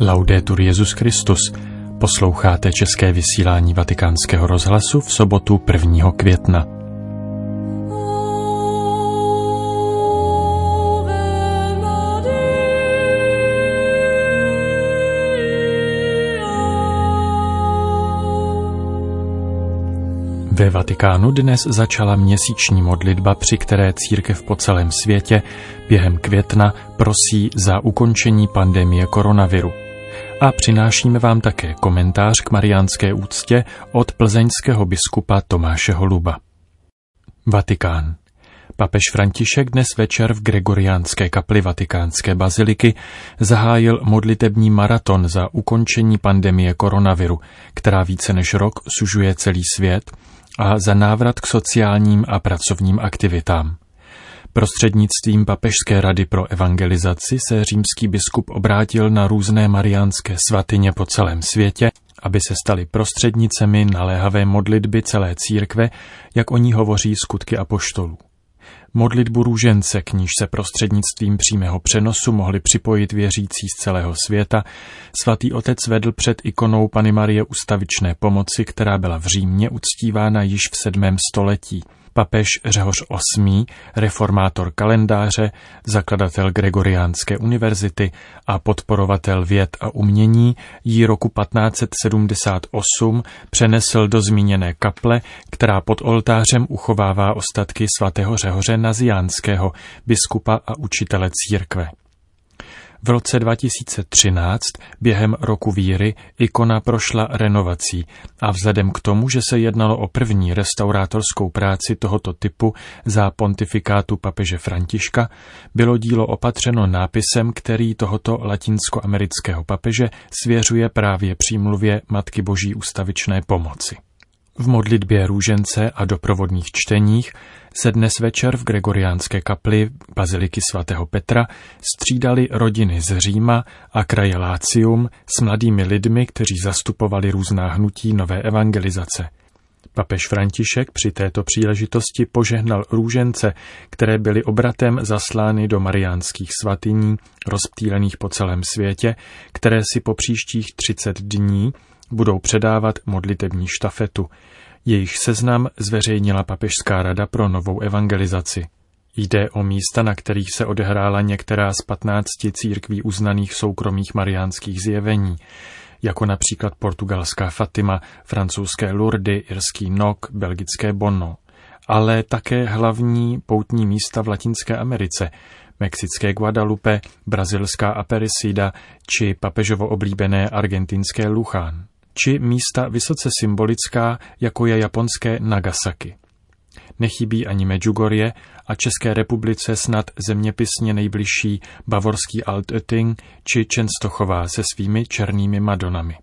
Laudetur Jezus Christus. Posloucháte české vysílání Vatikánského rozhlasu v sobotu 1. května. Ve Vatikánu dnes začala měsíční modlitba, při které církev po celém světě během května prosí za ukončení pandemie koronaviru. A přinášíme vám také komentář k mariánské úctě od plzeňského biskupa Tomáše Holuba. Vatikán. Papež František dnes večer v Gregoriánské kapli Vatikánské baziliky zahájil modlitební maraton za ukončení pandemie koronaviru, která více než rok sužuje celý svět a za návrat k sociálním a pracovním aktivitám. Prostřednictvím Papežské rady pro evangelizaci se římský biskup obrátil na různé mariánské svatyně po celém světě, aby se stali prostřednicemi naléhavé modlitby celé církve, jak o ní hovoří skutky apoštolů. Modlitbu růžence, k níž se prostřednictvím přímého přenosu mohli připojit věřící z celého světa, svatý otec vedl před ikonou Pany Marie ustavičné pomoci, která byla v Římě uctívána již v sedmém století – Papež Řehoř VIII, reformátor kalendáře, zakladatel Gregoriánské univerzity a podporovatel věd a umění, jí roku 1578 přenesl do zmíněné kaple, která pod oltářem uchovává ostatky svatého Řehoře Naziánského, biskupa a učitele církve. V roce 2013 během roku víry ikona prošla renovací a vzhledem k tomu, že se jednalo o první restaurátorskou práci tohoto typu za pontifikátu papeže Františka, bylo dílo opatřeno nápisem, který tohoto latinskoamerického papeže svěřuje právě přímluvě Matky Boží ustavičné pomoci. V modlitbě růžence a doprovodných čteních se dnes večer v Gregoriánské kapli Baziliky svatého Petra střídali rodiny z Říma a kraje Lácium s mladými lidmi, kteří zastupovali různá hnutí nové evangelizace. Papež František při této příležitosti požehnal růžence, které byly obratem zaslány do mariánských svatyní, rozptýlených po celém světě, které si po příštích 30 dní budou předávat modlitební štafetu. Jejich seznam zveřejnila Papežská rada pro novou evangelizaci. Jde o místa, na kterých se odehrála některá z patnácti církví uznaných soukromých mariánských zjevení, jako například portugalská Fatima, francouzské Lourdes, irský Nok, belgické Bonno, ale také hlavní poutní místa v Latinské Americe, mexické Guadalupe, brazilská Aparecida či papežovo oblíbené argentinské Luchán či místa vysoce symbolická, jako je japonské Nagasaki. Nechybí ani Medjugorje a České republice snad zeměpisně nejbližší bavorský Altötting či Čenstochová se svými černými madonami.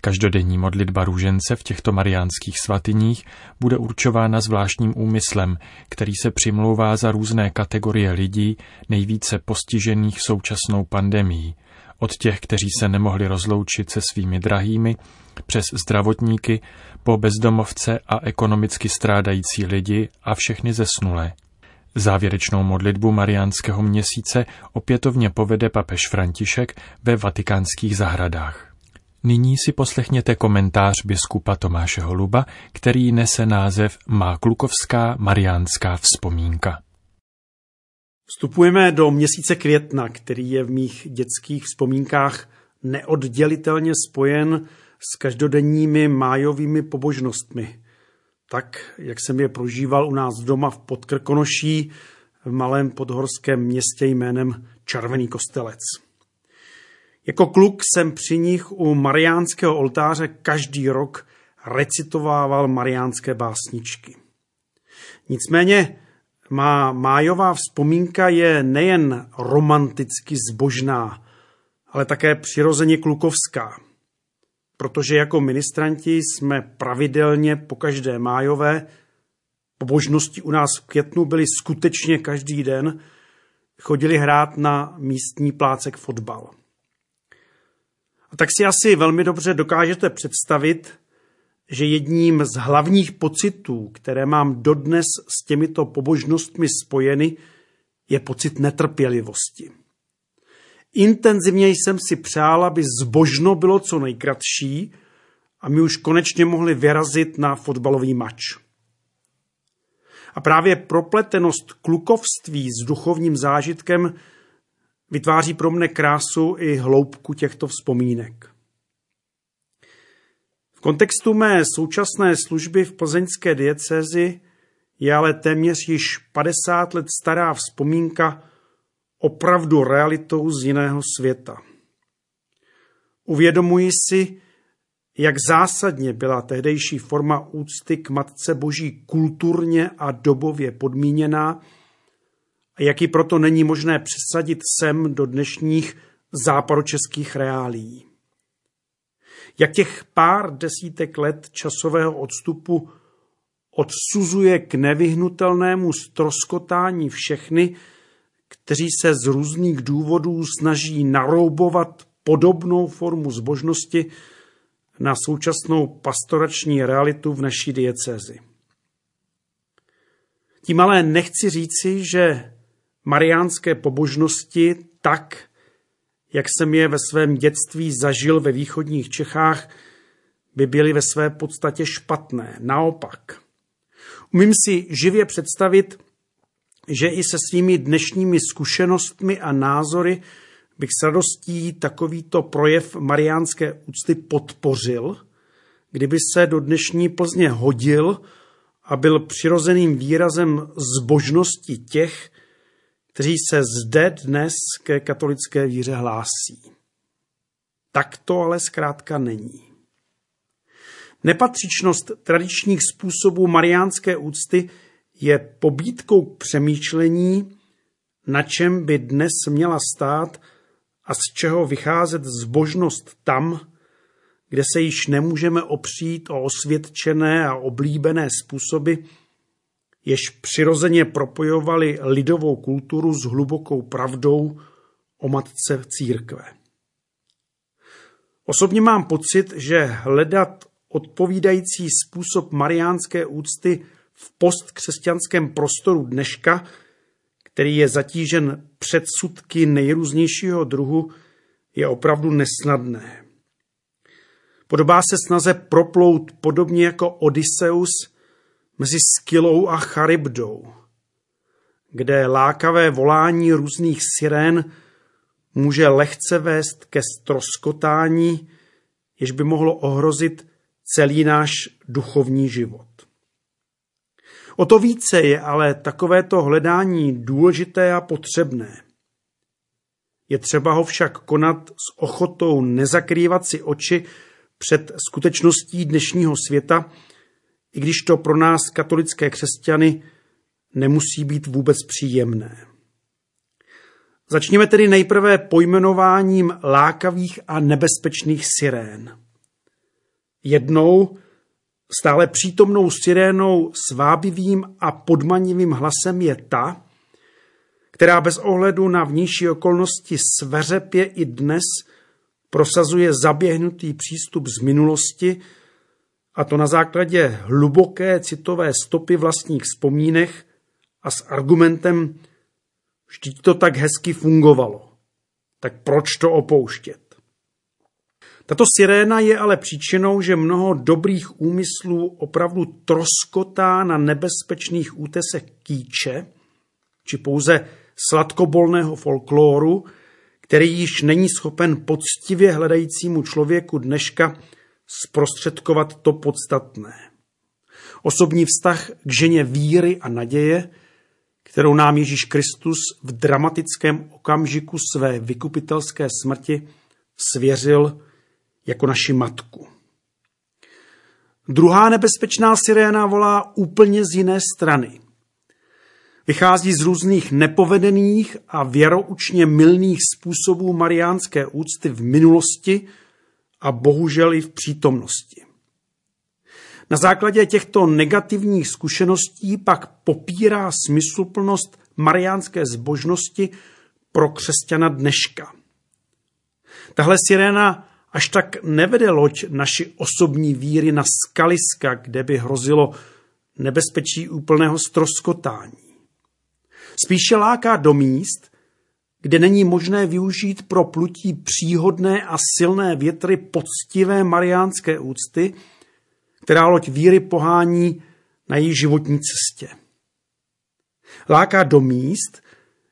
Každodenní modlitba růžence v těchto mariánských svatyních bude určována zvláštním úmyslem, který se přimlouvá za různé kategorie lidí nejvíce postižených současnou pandemií, od těch, kteří se nemohli rozloučit se svými drahými, přes zdravotníky, po bezdomovce a ekonomicky strádající lidi a všechny zesnulé. Závěrečnou modlitbu mariánského měsíce opětovně povede papež František ve vatikánských zahradách. Nyní si poslechněte komentář biskupa Tomáše Holuba, který nese název Má klukovská mariánská vzpomínka. Vstupujeme do měsíce května, který je v mých dětských vzpomínkách neoddělitelně spojen s každodenními májovými pobožnostmi. Tak, jak jsem je prožíval u nás doma v Podkrkonoší, v malém podhorském městě jménem Červený kostelec. Jako kluk jsem při nich u mariánského oltáře každý rok recitovával mariánské básničky. Nicméně má májová vzpomínka je nejen romanticky zbožná, ale také přirozeně klukovská. Protože jako ministranti jsme pravidelně po každé májové, pobožnosti u nás v květnu byly skutečně každý den, chodili hrát na místní plácek fotbal. A tak si asi velmi dobře dokážete představit, že jedním z hlavních pocitů, které mám dodnes s těmito pobožnostmi spojeny, je pocit netrpělivosti. Intenzivně jsem si přál, aby zbožno bylo co nejkratší a my už konečně mohli vyrazit na fotbalový mač. A právě propletenost klukovství s duchovním zážitkem vytváří pro mne krásu i hloubku těchto vzpomínek. Kontextu mé současné služby v plzeňské diecézi je ale téměř již 50 let stará vzpomínka opravdu realitou z jiného světa. Uvědomuji si, jak zásadně byla tehdejší forma úcty k Matce Boží kulturně a dobově podmíněná a jak ji proto není možné přesadit sem do dnešních západočeských reálí. Jak těch pár desítek let časového odstupu odsuzuje k nevyhnutelnému stroskotání všechny, kteří se z různých důvodů snaží naroubovat podobnou formu zbožnosti na současnou pastorační realitu v naší diecézi. Tím ale nechci říci, že mariánské pobožnosti tak, jak jsem je ve svém dětství zažil ve východních Čechách, by byly ve své podstatě špatné. Naopak. Umím si živě představit, že i se svými dnešními zkušenostmi a názory bych s radostí takovýto projev mariánské úcty podpořil, kdyby se do dnešní Plzně hodil a byl přirozeným výrazem zbožnosti těch, kteří se zde dnes ke katolické víře hlásí. Tak to ale zkrátka není. Nepatřičnost tradičních způsobů mariánské úcty je pobídkou k přemýšlení, na čem by dnes měla stát a z čeho vycházet zbožnost tam, kde se již nemůžeme opřít o osvědčené a oblíbené způsoby, jež přirozeně propojovali lidovou kulturu s hlubokou pravdou o matce církve. Osobně mám pocit, že hledat odpovídající způsob mariánské úcty v postkřesťanském prostoru dneška, který je zatížen předsudky nejrůznějšího druhu, je opravdu nesnadné. Podobá se snaze proplout podobně jako Odysseus mezi Skylou a Charybdou, kde lákavé volání různých sirén může lehce vést ke stroskotání, jež by mohlo ohrozit celý náš duchovní život. O to více je ale takovéto hledání důležité a potřebné. Je třeba ho však konat s ochotou nezakrývat si oči před skutečností dnešního světa, i když to pro nás katolické křesťany nemusí být vůbec příjemné. Začněme tedy nejprve pojmenováním lákavých a nebezpečných sirén. Jednou stále přítomnou sirénou s vábivým a podmanivým hlasem je ta, která bez ohledu na vnější okolnosti sveřepě i dnes prosazuje zaběhnutý přístup z minulosti, a to na základě hluboké citové stopy vlastních vzpomínek a s argumentem, vždyť to tak hezky fungovalo, tak proč to opouštět? Tato siréna je ale příčinou, že mnoho dobrých úmyslů opravdu troskotá na nebezpečných útesech kýče, či pouze sladkobolného folklóru, který již není schopen poctivě hledajícímu člověku dneška zprostředkovat to podstatné. Osobní vztah k ženě víry a naděje, kterou nám Ježíš Kristus v dramatickém okamžiku své vykupitelské smrti svěřil jako naši matku. Druhá nebezpečná siréna volá úplně z jiné strany. Vychází z různých nepovedených a věroučně milných způsobů mariánské úcty v minulosti a bohužel i v přítomnosti. Na základě těchto negativních zkušeností pak popírá smysluplnost mariánské zbožnosti pro křesťana dneška. Tahle siréna až tak nevede loď naši osobní víry na skaliska, kde by hrozilo nebezpečí úplného stroskotání. Spíše láká do míst, kde není možné využít pro plutí příhodné a silné větry poctivé mariánské úcty, která loď víry pohání na její životní cestě. Láká do míst,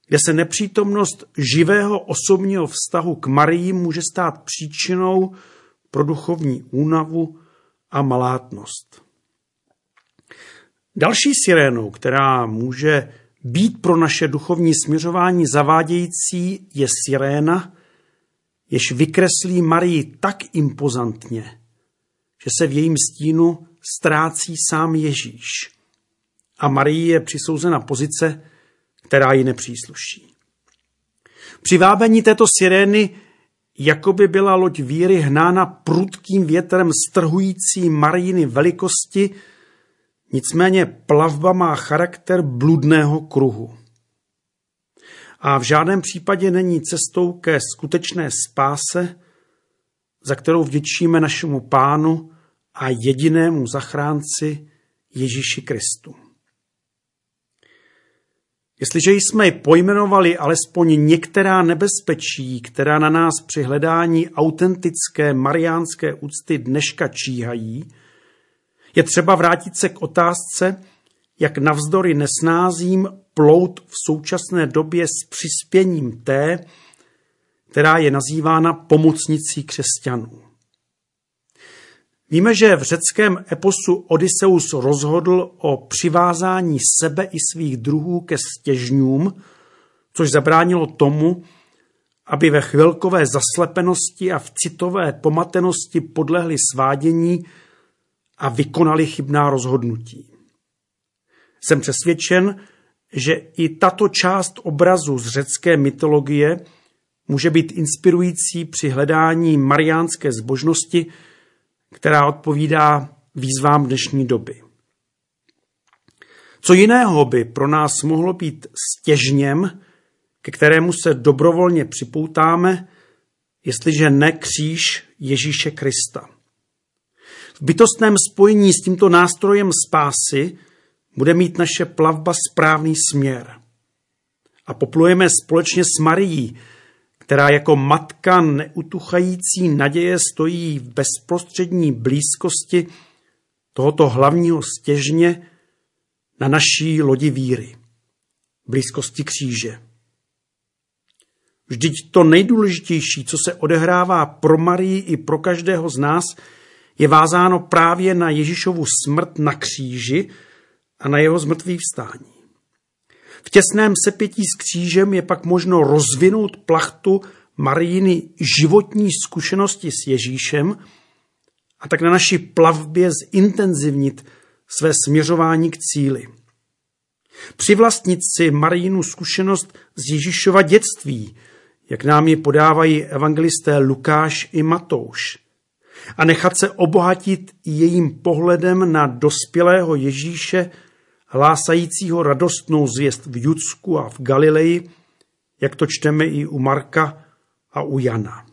kde se nepřítomnost živého osobního vztahu k Marii může stát příčinou pro duchovní únavu a malátnost. Další sirénou, která může být pro naše duchovní směřování zavádějící, je siréna, jež vykreslí Marii tak impozantně, že se v jejím stínu ztrácí sám Ježíš a Marii je přisouzena pozice, která ji nepřísluší. Při vábení této sirény jakoby byla loď víry hnána prudkým větrem strhující Marijiny velikosti, nicméně plavba má charakter bludného kruhu. A v žádném případě není cestou ke skutečné spáse, za kterou vděčíme našemu pánu a jedinému zachránci Ježíši Kristu. Jestliže jsme pojmenovali alespoň některá nebezpečí, která na nás při hledání autentické mariánské úcty dneška číhají, je třeba vrátit se k otázce, jak navzdory nesnázím plout v současné době s přispěním té, která je nazývána pomocnicí křesťanů. Víme, že v řeckém eposu Odysseus rozhodl o přivázání sebe i svých druhů ke stěžňům, což zabránilo tomu, aby ve chvilkové zaslepenosti a v citové pomatenosti podlehli svádění a vykonali chybná rozhodnutí. Jsem přesvědčen, že i tato část obrazu z řecké mytologie může být inspirující při hledání mariánské zbožnosti, která odpovídá výzvám dnešní doby. Co jiného by pro nás mohlo být stěžněm, ke kterému se dobrovolně připoutáme, jestliže ne kříž Ježíše Krista. V bytostném spojení s tímto nástrojem spásy bude mít naše plavba správný směr. A poplujeme společně s Marií, která jako matka neutuchající naděje stojí v bezprostřední blízkosti tohoto hlavního stěžně na naší lodi víry, blízkosti kříže. Vždyť to nejdůležitější, co se odehrává pro Marii i pro každého z nás, je vázáno právě na Ježíšovu smrt na kříži a na jeho zmrtvý vstání. V těsném sepětí s křížem je pak možno rozvinout plachtu Marijiny životní zkušenosti s Ježíšem a tak na naší plavbě zintenzivnit své směřování k cíli. Přivlastnit si Marijinu zkušenost z Ježíšova dětství, jak nám ji podávají evangelisté Lukáš i Matouš, a nechat se obohatit jejím pohledem na dospělého Ježíše hlásajícího radostnou zvěst v Judsku a v Galileji, jak to čteme i u Marka a u Jana.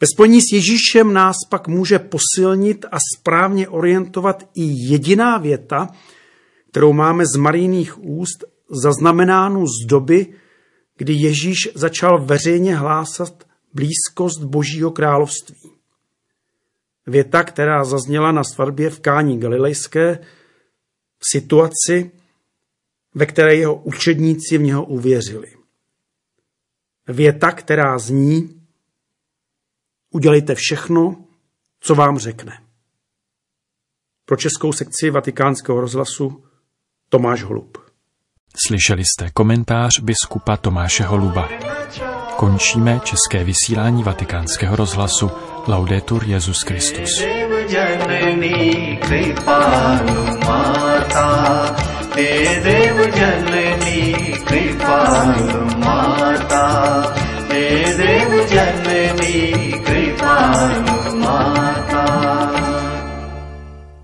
Ve spojení s Ježíšem nás pak může posilnit a správně orientovat i jediná věta, kterou máme z Marijných úst zaznamenánu z doby, kdy Ježíš začal veřejně hlásat blízkost Božího království. Věta, která zazněla na svatbě v Kání Galilejské, situaci, ve které jeho učedníci v něho uvěřili. Věta, která zní, udělejte všechno, co vám řekne. Pro českou sekci vatikánského rozhlasu Tomáš Holub. Slyšeli jste komentář biskupa Tomáše Holuba. Končíme české vysílání vatikánského rozhlasu. Laudetur Jezus Christus. Kripalu Mata